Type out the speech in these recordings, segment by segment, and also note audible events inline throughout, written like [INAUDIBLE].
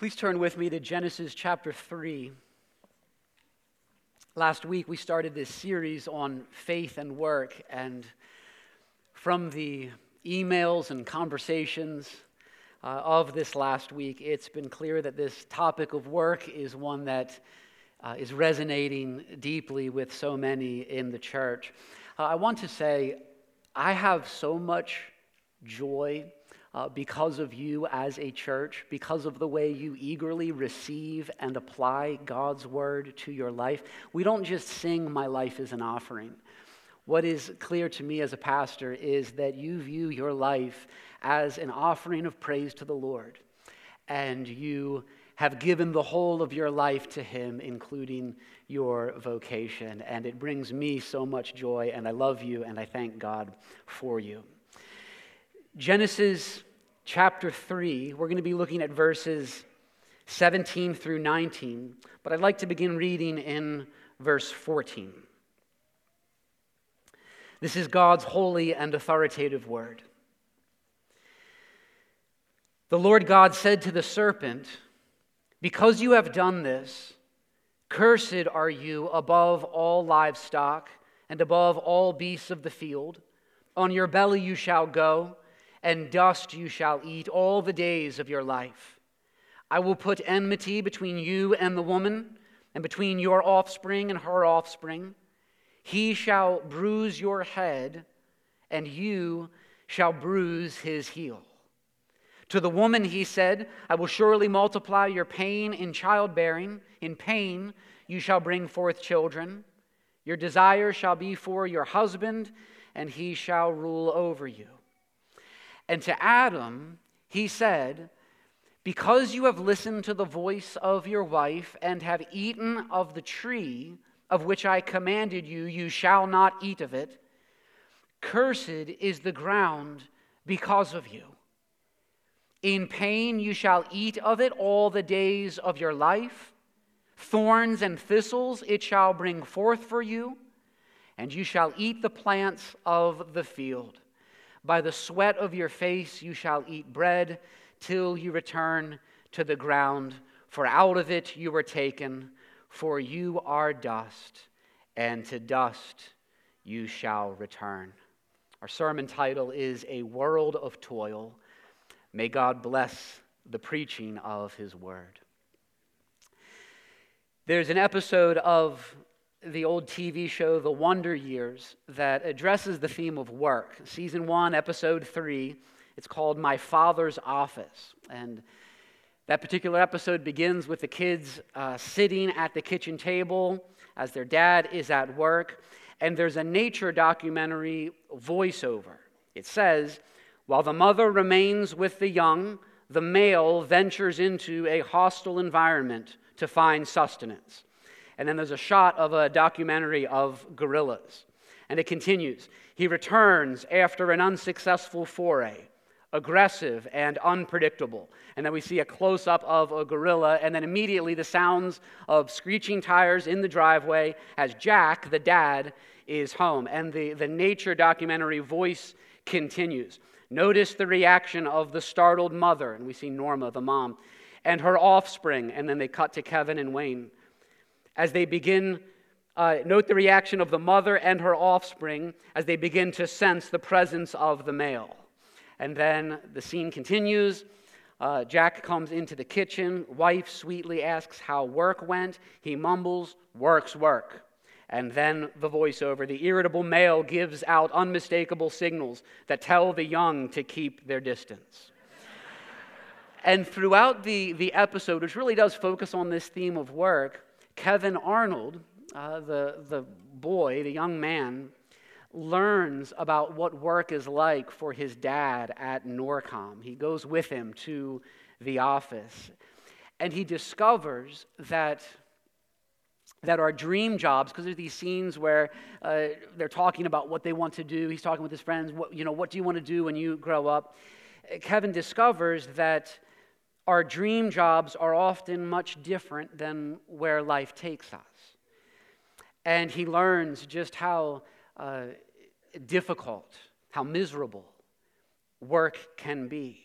Please turn with me to Genesis chapter 3. Last week we started this series on faith and work, and from the emails and conversations uh, of this last week, it's been clear that this topic of work is one that uh, is resonating deeply with so many in the church. Uh, I want to say, I have so much joy uh, because of you as a church, because of the way you eagerly receive and apply God's word to your life. We don't just sing, My life is an offering. What is clear to me as a pastor is that you view your life as an offering of praise to the Lord, and you have given the whole of your life to Him, including your vocation. And it brings me so much joy, and I love you, and I thank God for you. Genesis chapter 3, we're going to be looking at verses 17 through 19, but I'd like to begin reading in verse 14. This is God's holy and authoritative word. The Lord God said to the serpent, Because you have done this, cursed are you above all livestock and above all beasts of the field. On your belly you shall go and dust you shall eat all the days of your life. I will put enmity between you and the woman, and between your offspring and her offspring. He shall bruise your head, and you shall bruise his heel. To the woman he said, I will surely multiply your pain in childbearing. In pain you shall bring forth children. Your desire shall be for your husband, and he shall rule over you. And to Adam, he said, Because you have listened to the voice of your wife and have eaten of the tree of which I commanded you, you shall not eat of it. Cursed is the ground because of you. In pain you shall eat of it all the days of your life. Thorns and thistles it shall bring forth for you, and you shall eat the plants of the field. By the sweat of your face you shall eat bread till you return to the ground, for out of it you were taken, for you are dust, and to dust you shall return. Our sermon title is A World of Toil. May God bless the preaching of his word. There's an episode of the old TV show, The Wonder Years, that addresses the theme of work. Season one, episode three, it's called My Father's Office. And that particular episode begins with the kids uh, sitting at the kitchen table as their dad is at work. And there's a nature documentary voiceover. It says, While the mother remains with the young, the male ventures into a hostile environment to find sustenance. And then there's a shot of a documentary of gorillas. And it continues. He returns after an unsuccessful foray, aggressive and unpredictable. And then we see a close up of a gorilla, and then immediately the sounds of screeching tires in the driveway as Jack, the dad, is home. And the, the nature documentary voice continues. Notice the reaction of the startled mother, and we see Norma, the mom, and her offspring, and then they cut to Kevin and Wayne as they begin, uh, note the reaction of the mother and her offspring as they begin to sense the presence of the male. And then the scene continues. Uh, Jack comes into the kitchen. Wife sweetly asks how work went. He mumbles, Work's work. And then the voiceover the irritable male gives out unmistakable signals that tell the young to keep their distance. and throughout the, the episode, which really does focus on this theme of work, Kevin Arnold, uh, the, the boy, the young man, learns about what work is like for his dad at Norcom. He goes with him to the office. And he discovers that, that our dream jobs, because there's these scenes where uh, they're talking about what they want to do. He's talking with his friends, what, you know, what do you want to do when you grow up? Kevin discovers that our dream jobs are often much different than where life takes us. And he learns just how uh, difficult, how miserable work can be.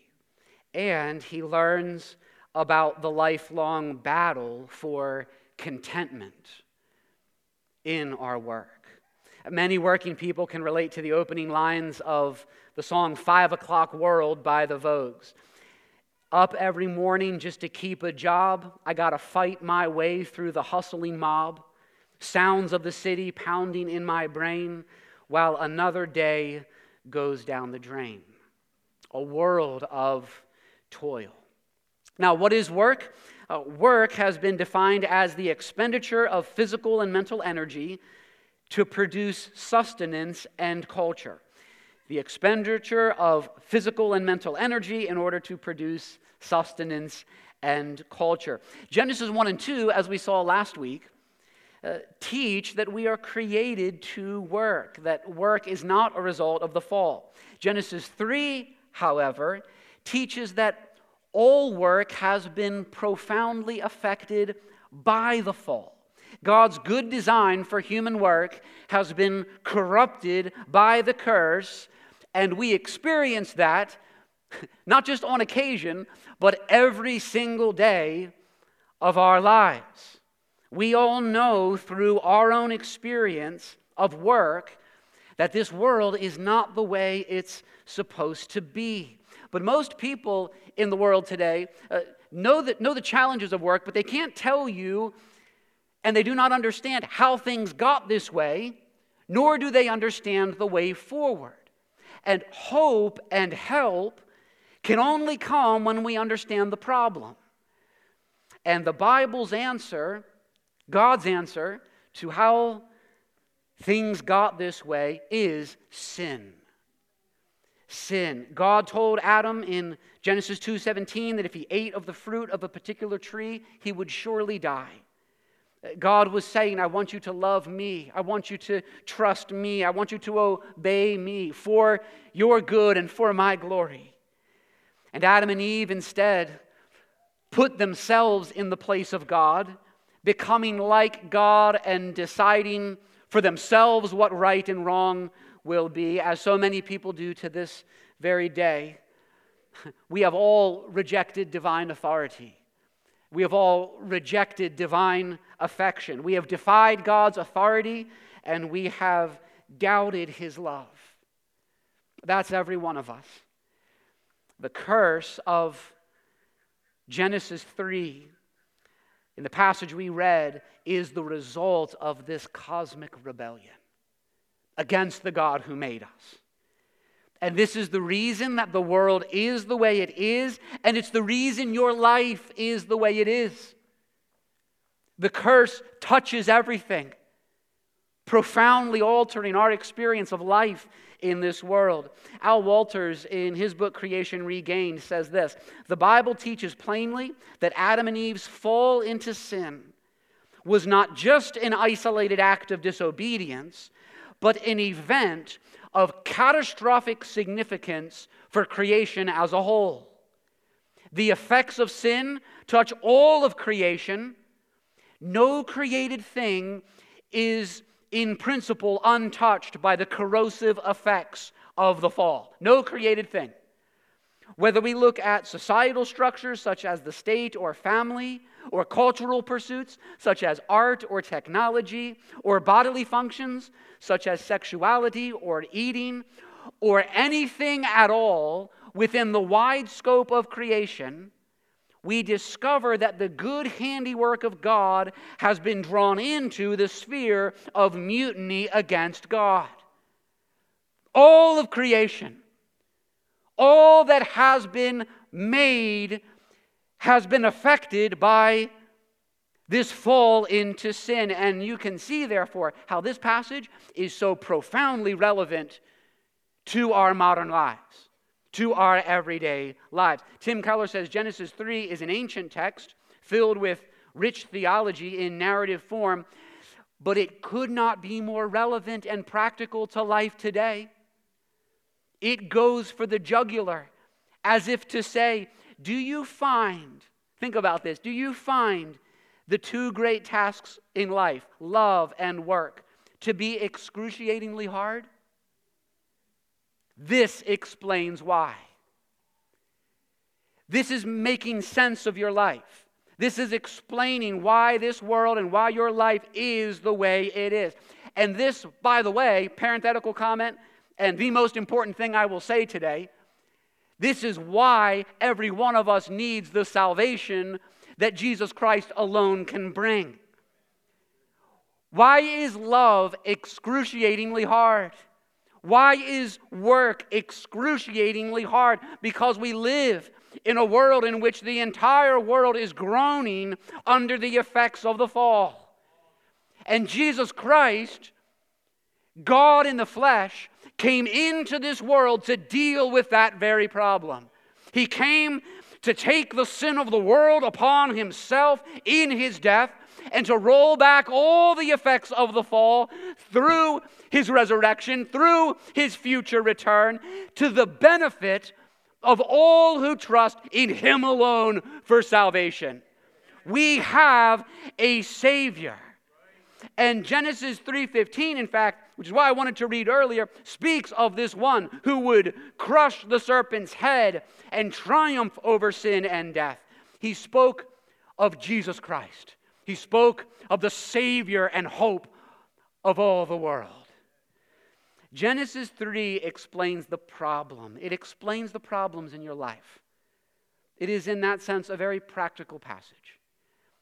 And he learns about the lifelong battle for contentment in our work. Many working people can relate to the opening lines of the song Five O'Clock World by the Vogues. Up every morning just to keep a job, I gotta fight my way through the hustling mob. Sounds of the city pounding in my brain while another day goes down the drain. A world of toil. Now, what is work? Uh, work has been defined as the expenditure of physical and mental energy to produce sustenance and culture. The expenditure of physical and mental energy in order to produce sustenance and culture. Genesis 1 and 2, as we saw last week, uh, teach that we are created to work, that work is not a result of the fall. Genesis 3, however, teaches that all work has been profoundly affected by the fall. God's good design for human work has been corrupted by the curse, and we experience that [LAUGHS] not just on occasion, but every single day of our lives. We all know through our own experience of work that this world is not the way it's supposed to be. But most people in the world today uh, know, that, know the challenges of work, but they can't tell you and they do not understand how things got this way, nor do they understand the way forward. And hope and help can only come when we understand the problem. And the Bible's answer, God's answer to how things got this way, is sin. Sin. God told Adam in Genesis 2:17 that if he ate of the fruit of a particular tree, he would surely die. God was saying, I want you to love me. I want you to trust me. I want you to obey me for your good and for my glory. And Adam and Eve instead put themselves in the place of God, becoming like God and deciding for themselves what right and wrong will be, as so many people do to this very day. [LAUGHS] We have all rejected divine authority. We have all rejected divine affection. We have defied God's authority and we have doubted his love. That's every one of us. The curse of Genesis 3 in the passage we read is the result of this cosmic rebellion against the God who made us. And this is the reason that the world is the way it is, and it's the reason your life is the way it is. The curse touches everything, profoundly altering our experience of life in this world. Al Wolters, in his book Creation Regained, says this The Bible teaches plainly that Adam and Eve's fall into sin was not just an isolated act of disobedience, but an event of catastrophic significance for creation as a whole. The effects of sin touch all of creation. No created thing is, in principle, untouched by the corrosive effects of the fall. No created thing. Whether we look at societal structures such as the state or family, or cultural pursuits such as art or technology, or bodily functions such as sexuality or eating, or anything at all within the wide scope of creation, we discover that the good handiwork of God has been drawn into the sphere of mutiny against God. All of creation, all that has been made has been affected by this fall into sin. And you can see, therefore, how this passage is so profoundly relevant to our modern lives, to our everyday lives. Tim Keller says Genesis 3 is an ancient text filled with rich theology in narrative form, but it could not be more relevant and practical to life today. It goes for the jugular, as if to say, do you find, think about this, do you find the two great tasks in life, love and work, to be excruciatingly hard? This explains why. This is making sense of your life. This is explaining why this world and why your life is the way it is. And this, by the way, parenthetical comment, and the most important thing I will say today this is why every one of us needs the salvation that Jesus Christ alone can bring. Why is love excruciatingly hard? Why is work excruciatingly hard? Because we live in a world in which the entire world is groaning under the effects of the fall. And Jesus Christ, God in the flesh, came into this world to deal with that very problem. He came to take the sin of the world upon himself in his death and to roll back all the effects of the fall through his resurrection, through his future return, to the benefit of all who trust in him alone for salvation. We have a Savior. And Genesis 3:15 in fact, which is why I wanted to read earlier, speaks of this one who would crush the serpent's head and triumph over sin and death. He spoke of Jesus Christ. He spoke of the Savior and hope of all the world. Genesis 3 explains the problem. It explains the problems in your life. It is, in that sense, a very practical passage.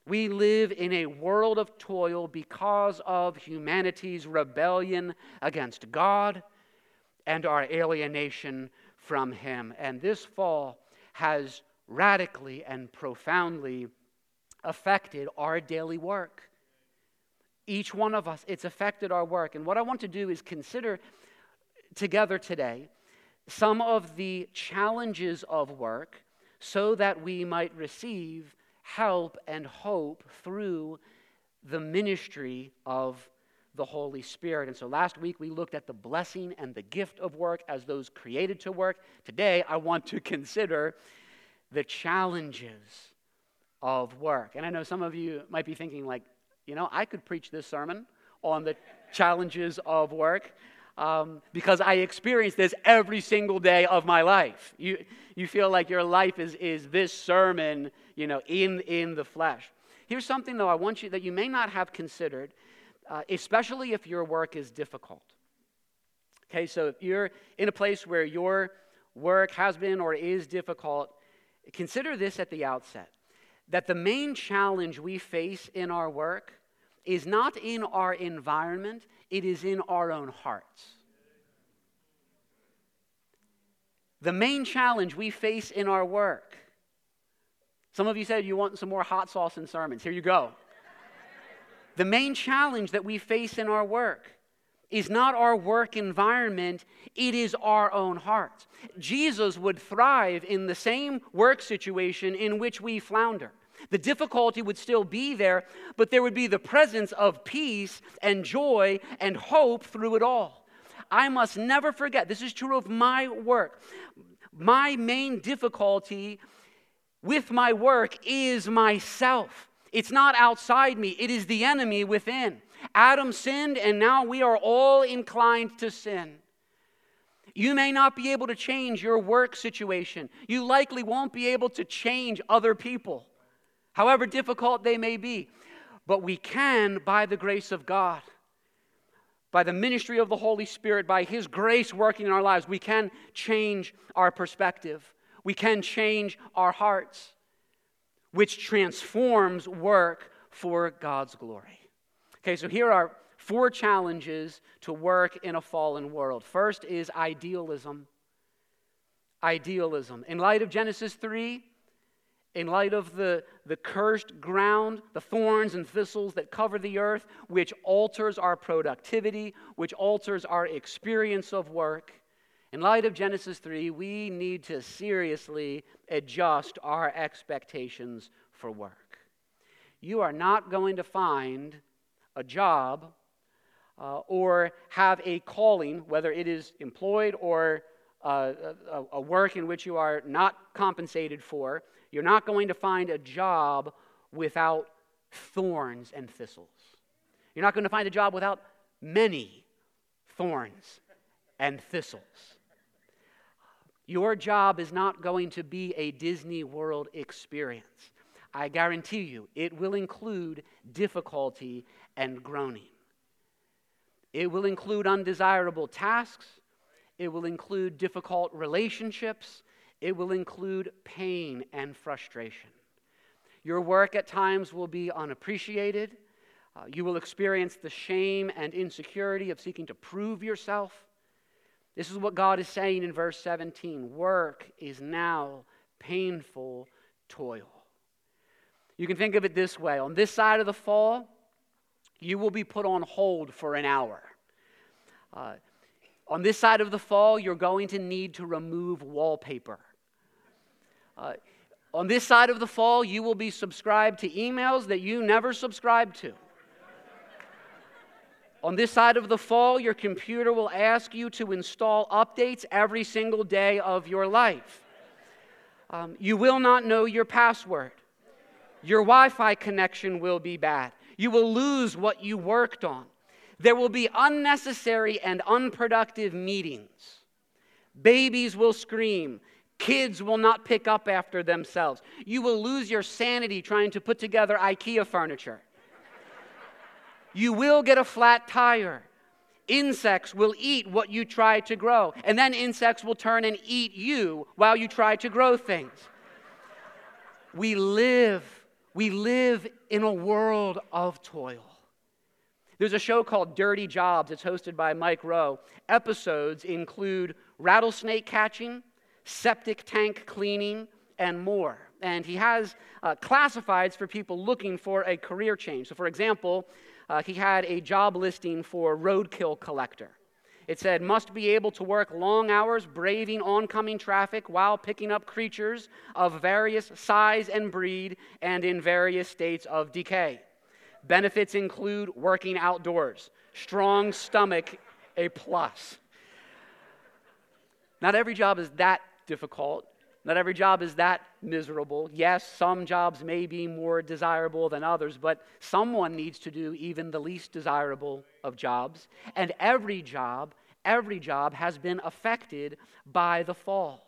We live in a world of toil because of humanity's rebellion against God and our alienation from Him. And this fall has radically and profoundly affected our daily work. Each one of us, it's affected our work. And what I want to do is consider together today some of the challenges of work so that we might receive help and hope through the ministry of the Holy Spirit. And so last week we looked at the blessing and the gift of work as those created to work. Today I want to consider the challenges of work. And I know some of you might be thinking, like, you know, I could preach this sermon on the challenges of work um, because I experience this every single day of my life. You, you feel like your life is, is this sermon, you know, in, in the flesh. Here's something, though, I want you that you may not have considered, uh, especially if your work is difficult. Okay, so if you're in a place where your work has been or is difficult, consider this at the outset that the main challenge we face in our work is not in our environment, it is in our own hearts. The main challenge we face in our work. Some of you said you want some more hot sauce in sermons. Here you go. [LAUGHS] the main challenge that we face in our work is not our work environment, it is our own hearts. Jesus would thrive in the same work situation in which we flounder. The difficulty would still be there, but there would be the presence of peace and joy and hope through it all. I must never forget, this is true of my work. My main difficulty with my work is myself. It's not outside me, it is the enemy within. Adam sinned, and now we are all inclined to sin. You may not be able to change your work situation. You likely won't be able to change other people however difficult they may be. But we can, by the grace of God, by the ministry of the Holy Spirit, by His grace working in our lives, we can change our perspective. We can change our hearts, which transforms work for God's glory. Okay, so here are four challenges to work in a fallen world. First is idealism. Idealism. In light of Genesis 3, in light of the, the cursed ground, the thorns and thistles that cover the earth, which alters our productivity, which alters our experience of work. In light of Genesis 3, we need to seriously adjust our expectations for work. You are not going to find a job uh, or have a calling, whether it is employed or uh, a, a work in which you are not compensated for you're not going to find a job without thorns and thistles. You're not going to find a job without many thorns and thistles. Your job is not going to be a Disney World experience. I guarantee you, it will include difficulty and groaning. It will include undesirable tasks. It will include difficult relationships. It will include pain and frustration. Your work at times will be unappreciated. Uh, you will experience the shame and insecurity of seeking to prove yourself. This is what God is saying in verse 17 work is now painful toil. You can think of it this way on this side of the fall, you will be put on hold for an hour. Uh, on this side of the fall, you're going to need to remove wallpaper. Uh, on this side of the fall, you will be subscribed to emails that you never subscribed to. On this side of the fall, your computer will ask you to install updates every single day of your life. Um, you will not know your password. Your Wi Fi connection will be bad. You will lose what you worked on. There will be unnecessary and unproductive meetings. Babies will scream. Kids will not pick up after themselves. You will lose your sanity trying to put together IKEA furniture. You will get a flat tire. Insects will eat what you try to grow, and then insects will turn and eat you while you try to grow things. We live, we live in a world of toil. There's a show called Dirty Jobs. It's hosted by Mike Rowe. Episodes include rattlesnake catching, septic tank cleaning, and more. And he has uh, classifieds for people looking for a career change. So, for example, uh, he had a job listing for roadkill collector. It said, must be able to work long hours braving oncoming traffic while picking up creatures of various size and breed and in various states of decay. Benefits include working outdoors, strong stomach, a plus. Not every job is that difficult. Not every job is that miserable. Yes, some jobs may be more desirable than others, but someone needs to do even the least desirable of jobs. And every job, every job has been affected by the fall.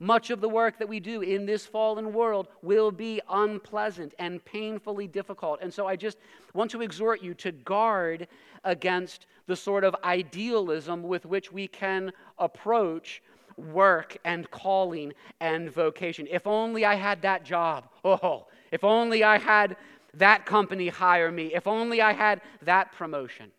Much of the work that we do in this fallen world will be unpleasant and painfully difficult. And so I just want to exhort you to guard against the sort of idealism with which we can approach work and calling and vocation. If only I had that job. Oh, if only I had that company hire me. If only I had that promotion.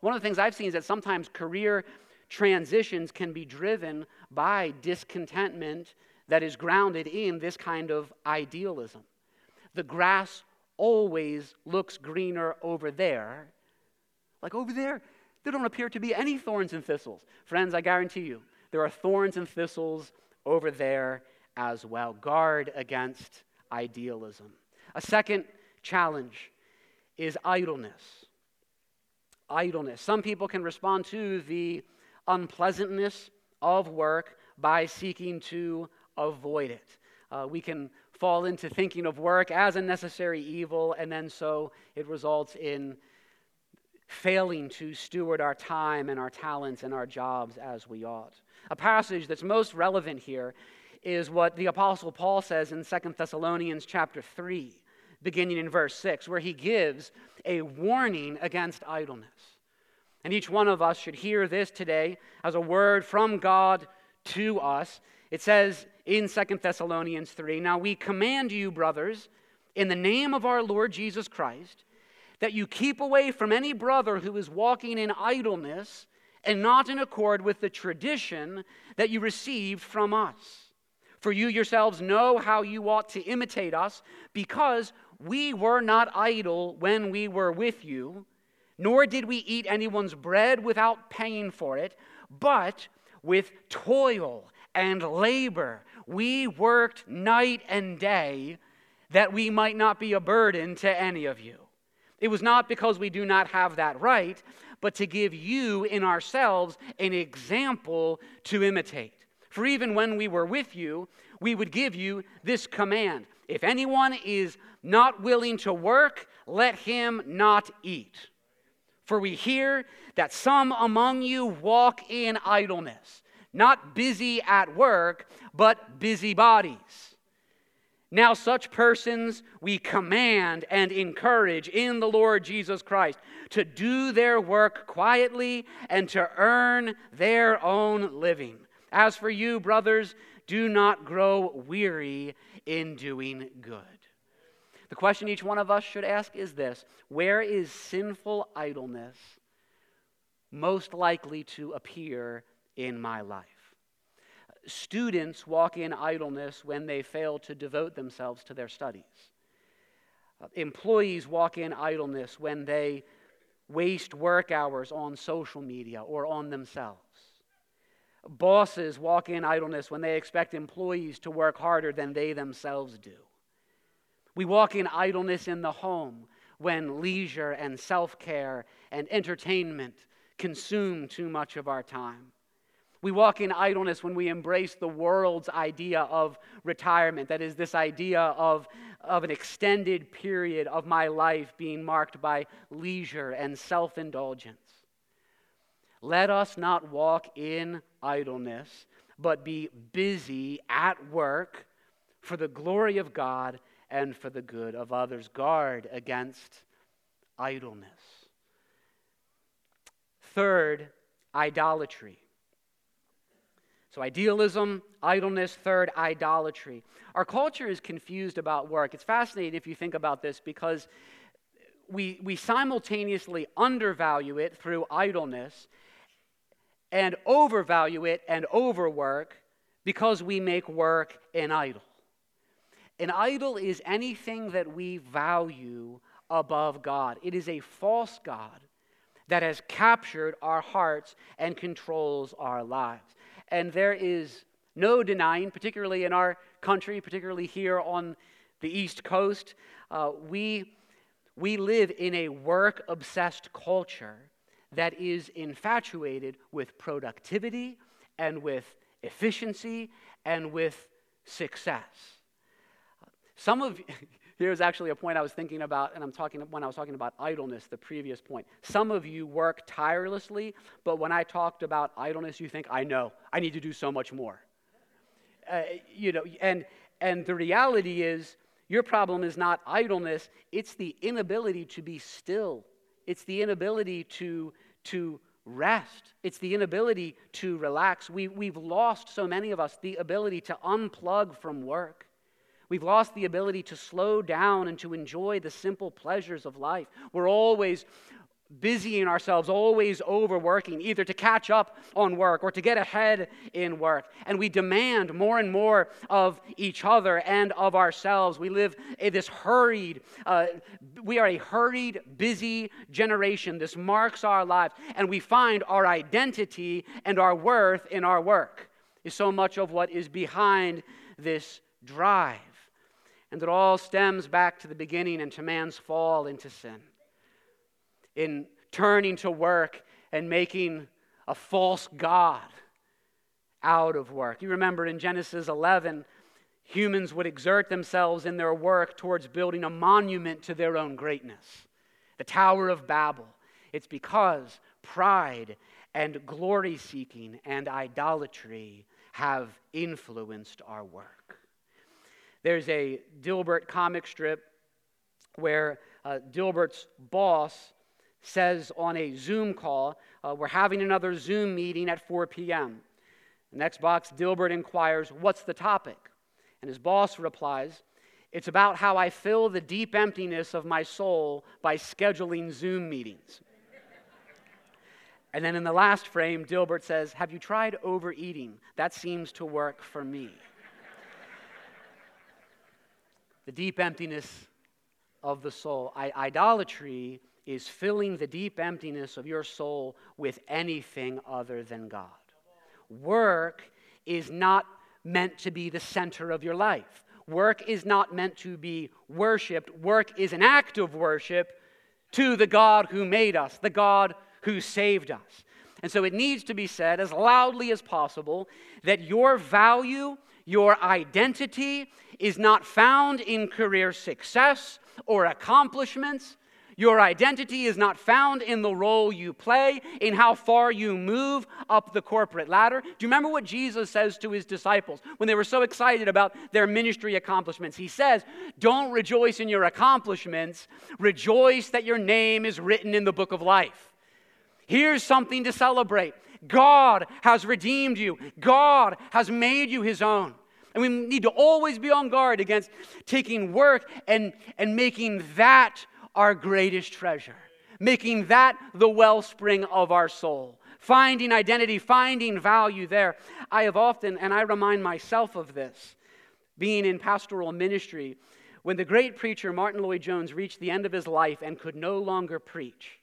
One of the things I've seen is that sometimes career transitions can be driven by discontentment that is grounded in this kind of idealism. The grass always looks greener over there. Like over there, there don't appear to be any thorns and thistles. Friends, I guarantee you, there are thorns and thistles over there as well. Guard against idealism. A second challenge is idleness. Idleness. Some people can respond to the unpleasantness of work by seeking to avoid it. Uh, we can fall into thinking of work as a necessary evil, and then so it results in failing to steward our time and our talents and our jobs as we ought. A passage that's most relevant here is what the apostle Paul says in 2 Thessalonians chapter 3, beginning in verse 6, where he gives a warning against idleness. And each one of us should hear this today as a word from God to us. It says in 2 Thessalonians 3 Now we command you, brothers, in the name of our Lord Jesus Christ, that you keep away from any brother who is walking in idleness and not in accord with the tradition that you received from us. For you yourselves know how you ought to imitate us, because we were not idle when we were with you, nor did we eat anyone's bread without paying for it, but with toil and labor we worked night and day that we might not be a burden to any of you. It was not because we do not have that right, but to give you in ourselves an example to imitate. For even when we were with you, we would give you this command If anyone is not willing to work, let him not eat. For we hear that some among you walk in idleness, not busy at work, but busybodies. Now, such persons we command and encourage in the Lord Jesus Christ to do their work quietly and to earn their own living. As for you, brothers, do not grow weary in doing good. The question each one of us should ask is this Where is sinful idleness most likely to appear in my life? Students walk in idleness when they fail to devote themselves to their studies. Uh, employees walk in idleness when they waste work hours on social media or on themselves. Bosses walk in idleness when they expect employees to work harder than they themselves do. We walk in idleness in the home when leisure and self care and entertainment consume too much of our time. We walk in idleness when we embrace the world's idea of retirement. That is, this idea of, of an extended period of my life being marked by leisure and self indulgence. Let us not walk in idleness, but be busy at work for the glory of God and for the good of others. Guard against idleness. Third, idolatry. So, idealism, idleness, third, idolatry. Our culture is confused about work. It's fascinating if you think about this because we, we simultaneously undervalue it through idleness and overvalue it and overwork because we make work an idol. An idol is anything that we value above God, it is a false God that has captured our hearts and controls our lives. And there is no denying, particularly in our country, particularly here on the East Coast, uh, we, we live in a work obsessed culture that is infatuated with productivity and with efficiency and with success. Some of here's actually a point I was thinking about, and I'm talking when I was talking about idleness, the previous point. Some of you work tirelessly, but when I talked about idleness, you think, I know, I need to do so much more. Uh, you know, and and the reality is, your problem is not idleness; it's the inability to be still. It's the inability to to rest. It's the inability to relax. We, we've lost, so many of us, the ability to unplug from work. We've lost the ability to slow down and to enjoy the simple pleasures of life. We're always busying ourselves, always overworking, either to catch up on work or to get ahead in work. And we demand more and more of each other and of ourselves. We live in this hurried, uh, we are a hurried, busy generation. This marks our lives. And we find our identity and our worth in our work, is so much of what is behind this drive. And it all stems back to the beginning and to man's fall into sin. In turning to work and making a false God out of work. You remember in Genesis 11, humans would exert themselves in their work towards building a monument to their own greatness, the Tower of Babel. It's because pride and glory seeking and idolatry have influenced our work. There's a Dilbert comic strip where uh, Dilbert's boss says on a Zoom call, uh, We're having another Zoom meeting at 4 p.m. The next box, Dilbert inquires, What's the topic? And his boss replies, It's about how I fill the deep emptiness of my soul by scheduling Zoom meetings. and then in the last frame, Dilbert says, Have you tried overeating? That seems to work for me the deep emptiness of the soul. I, idolatry is filling the deep emptiness of your soul with anything other than God. Work is not meant to be the center of your life. Work is not meant to be worshiped. Work is an act of worship to the God who made us, the God who saved us. And so it needs to be said as loudly as possible that your value your identity is not found in career success or accomplishments. Your identity is not found in the role you play, in how far you move up the corporate ladder. Do you remember what Jesus says to his disciples when they were so excited about their ministry accomplishments? He says, Don't rejoice in your accomplishments, rejoice that your name is written in the book of life. Here's something to celebrate God has redeemed you, God has made you his own. And we need to always be on guard against taking work and, and making that our greatest treasure, making that the wellspring of our soul, finding identity, finding value there. I have often, and I remind myself of this, being in pastoral ministry, when the great preacher Martyn Lloyd-Jones reached the end of his life and could no longer preach,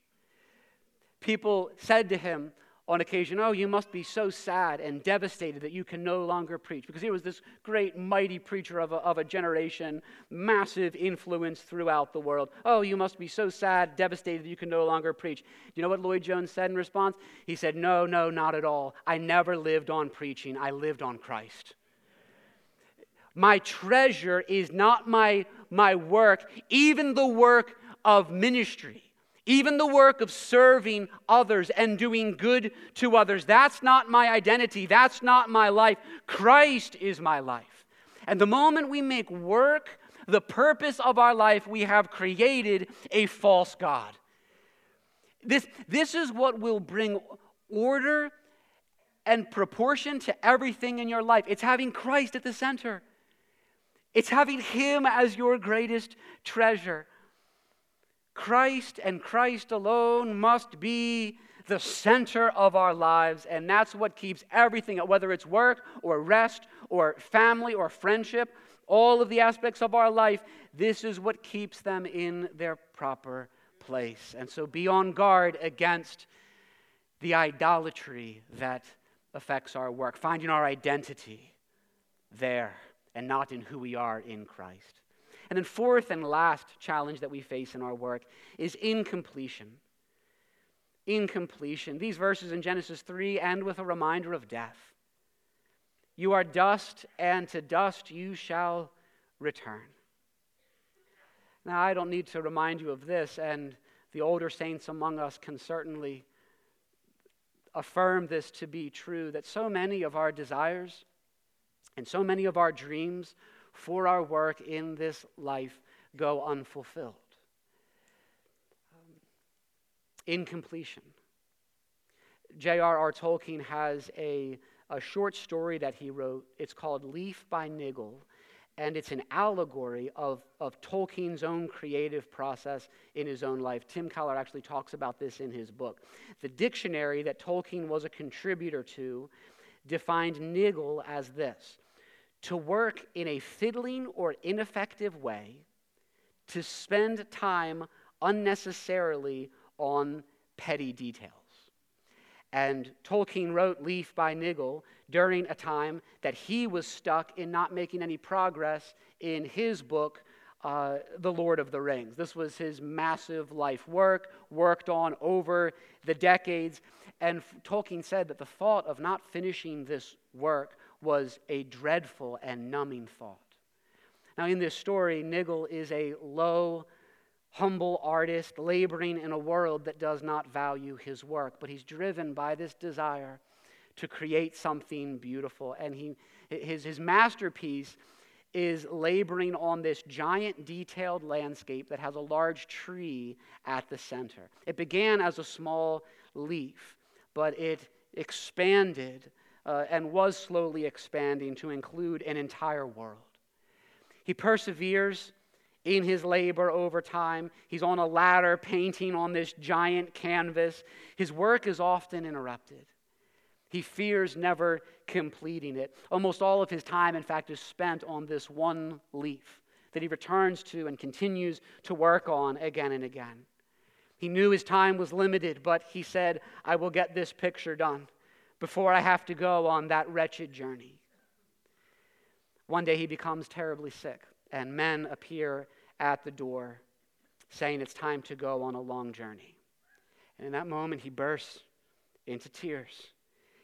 people said to him, on occasion, Oh, you must be so sad and devastated that you can no longer preach. Because he was this great, mighty preacher of a, of a generation, massive influence throughout the world. Oh, you must be so sad, devastated that you can no longer preach. You know what Lloyd-Jones said in response? He said, No, no, not at all. I never lived on preaching, I lived on Christ. My treasure is not my, my work, even the work of ministry even the work of serving others and doing good to others. That's not my identity. That's not my life. Christ is my life. And the moment we make work the purpose of our life, we have created a false God. This, this is what will bring order and proportion to everything in your life. It's having Christ at the center, it's having Him as your greatest treasure. Christ and Christ alone must be the center of our lives, and that's what keeps everything, whether it's work or rest or family or friendship, all of the aspects of our life, this is what keeps them in their proper place. And so be on guard against the idolatry that affects our work, finding our identity there and not in who we are in Christ. And then, fourth and last challenge that we face in our work is incompletion. Incompletion. These verses in Genesis 3 end with a reminder of death. You are dust, and to dust you shall return. Now, I don't need to remind you of this, and the older saints among us can certainly affirm this to be true that so many of our desires and so many of our dreams for our work in this life go unfulfilled. Um, incompletion. J.R.R. Tolkien has a, a short story that he wrote. It's called Leaf by Niggle, and it's an allegory of, of Tolkien's own creative process in his own life. Tim Keller actually talks about this in his book. The dictionary that Tolkien was a contributor to defined niggle as this to work in a fiddling or ineffective way, to spend time unnecessarily on petty details. And Tolkien wrote Leaf by Niggle during a time that he was stuck in not making any progress in his book, uh, The Lord of the Rings. This was his massive life work, worked on over the decades. And Tolkien said that the thought of not finishing this work was a dreadful and numbing thought. Now, in this story, Niggle is a low, humble artist laboring in a world that does not value his work, but he's driven by this desire to create something beautiful. And he, his, his masterpiece is laboring on this giant detailed landscape that has a large tree at the center. It began as a small leaf, but it expanded uh, and was slowly expanding to include an entire world. He perseveres in his labor over time. He's on a ladder painting on this giant canvas. His work is often interrupted. He fears never completing it. Almost all of his time, in fact, is spent on this one leaf that he returns to and continues to work on again and again. He knew his time was limited, but he said, I will get this picture done before I have to go on that wretched journey. One day he becomes terribly sick, and men appear at the door saying it's time to go on a long journey. And in that moment, he bursts into tears.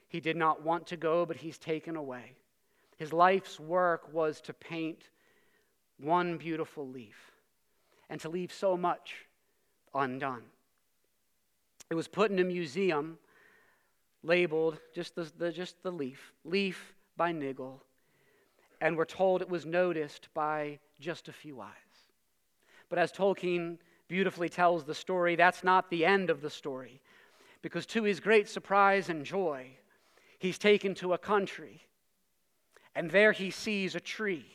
He did not want to go, but he's taken away. His life's work was to paint one beautiful leaf and to leave so much undone. It was put in a museum labeled just the, the, just the leaf, leaf by Niggle, and we're told it was noticed by just a few eyes. But as Tolkien beautifully tells the story, that's not the end of the story, because to his great surprise and joy, he's taken to a country, and there he sees a tree,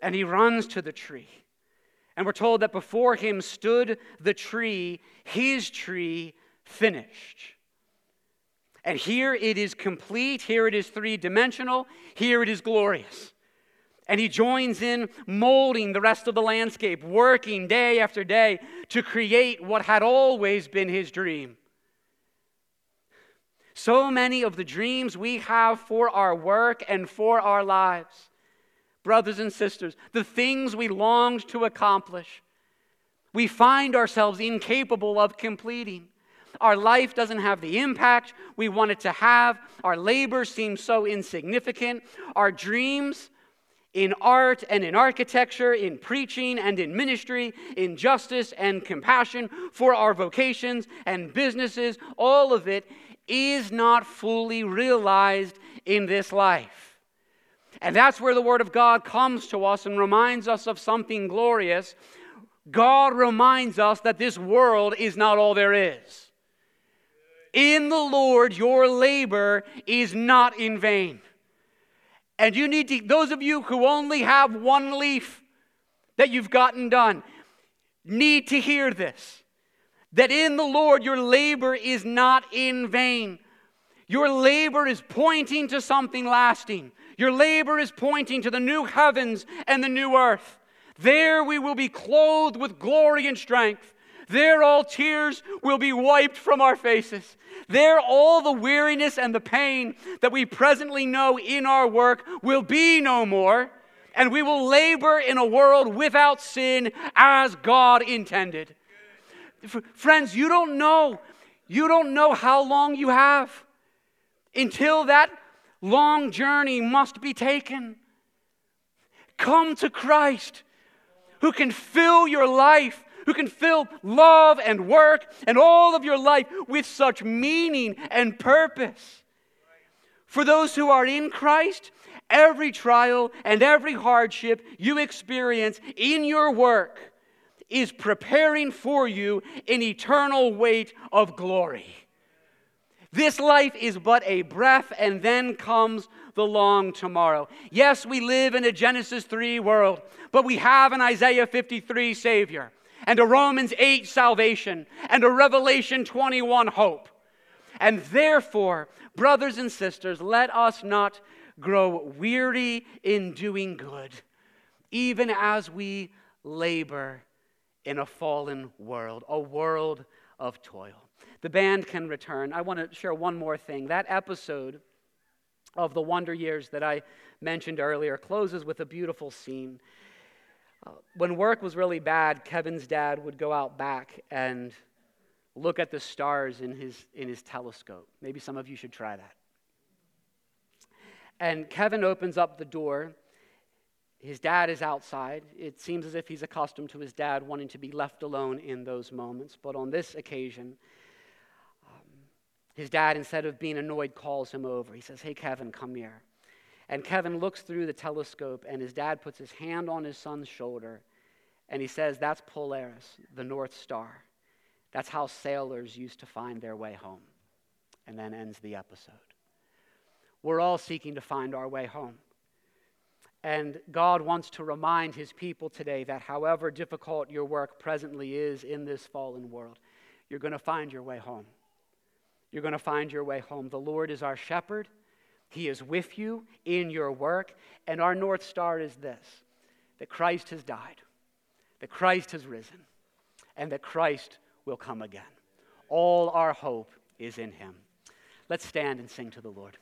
and he runs to the tree. And we're told that before him stood the tree, his tree finished. And here it is complete, here it is three dimensional, here it is glorious. And he joins in molding the rest of the landscape, working day after day to create what had always been his dream. So many of the dreams we have for our work and for our lives, brothers and sisters, the things we longed to accomplish, we find ourselves incapable of completing. Our life doesn't have the impact we want it to have. Our labor seems so insignificant. Our dreams in art and in architecture, in preaching and in ministry, in justice and compassion for our vocations and businesses, all of it is not fully realized in this life. And that's where the Word of God comes to us and reminds us of something glorious. God reminds us that this world is not all there is. In the Lord, your labor is not in vain. And you need to, those of you who only have one leaf that you've gotten done, need to hear this that in the Lord, your labor is not in vain. Your labor is pointing to something lasting. Your labor is pointing to the new heavens and the new earth. There we will be clothed with glory and strength. There all tears will be wiped from our faces. There all the weariness and the pain that we presently know in our work will be no more, and we will labor in a world without sin as God intended. Friends, you don't know. You don't know how long you have until that long journey must be taken. Come to Christ, who can fill your life who can fill love and work and all of your life with such meaning and purpose. For those who are in Christ, every trial and every hardship you experience in your work is preparing for you an eternal weight of glory. This life is but a breath, and then comes the long tomorrow. Yes, we live in a Genesis 3 world, but we have an Isaiah 53 Savior and a Romans 8 salvation and a Revelation 21 hope. And therefore, brothers and sisters, let us not grow weary in doing good, even as we labor in a fallen world, a world of toil. The band can return. I want to share one more thing. That episode of the Wonder Years that I mentioned earlier closes with a beautiful scene when work was really bad, Kevin's dad would go out back and look at the stars in his, in his telescope. Maybe some of you should try that. And Kevin opens up the door. His dad is outside. It seems as if he's accustomed to his dad wanting to be left alone in those moments. But on this occasion, um, his dad, instead of being annoyed, calls him over. He says, Hey, Kevin, come here. And Kevin looks through the telescope, and his dad puts his hand on his son's shoulder, and he says, That's Polaris, the North Star. That's how sailors used to find their way home. And then ends the episode. We're all seeking to find our way home. And God wants to remind his people today that however difficult your work presently is in this fallen world, you're going to find your way home. You're going to find your way home. The Lord is our shepherd. He is with you in your work. And our North Star is this that Christ has died, that Christ has risen, and that Christ will come again. All our hope is in him. Let's stand and sing to the Lord.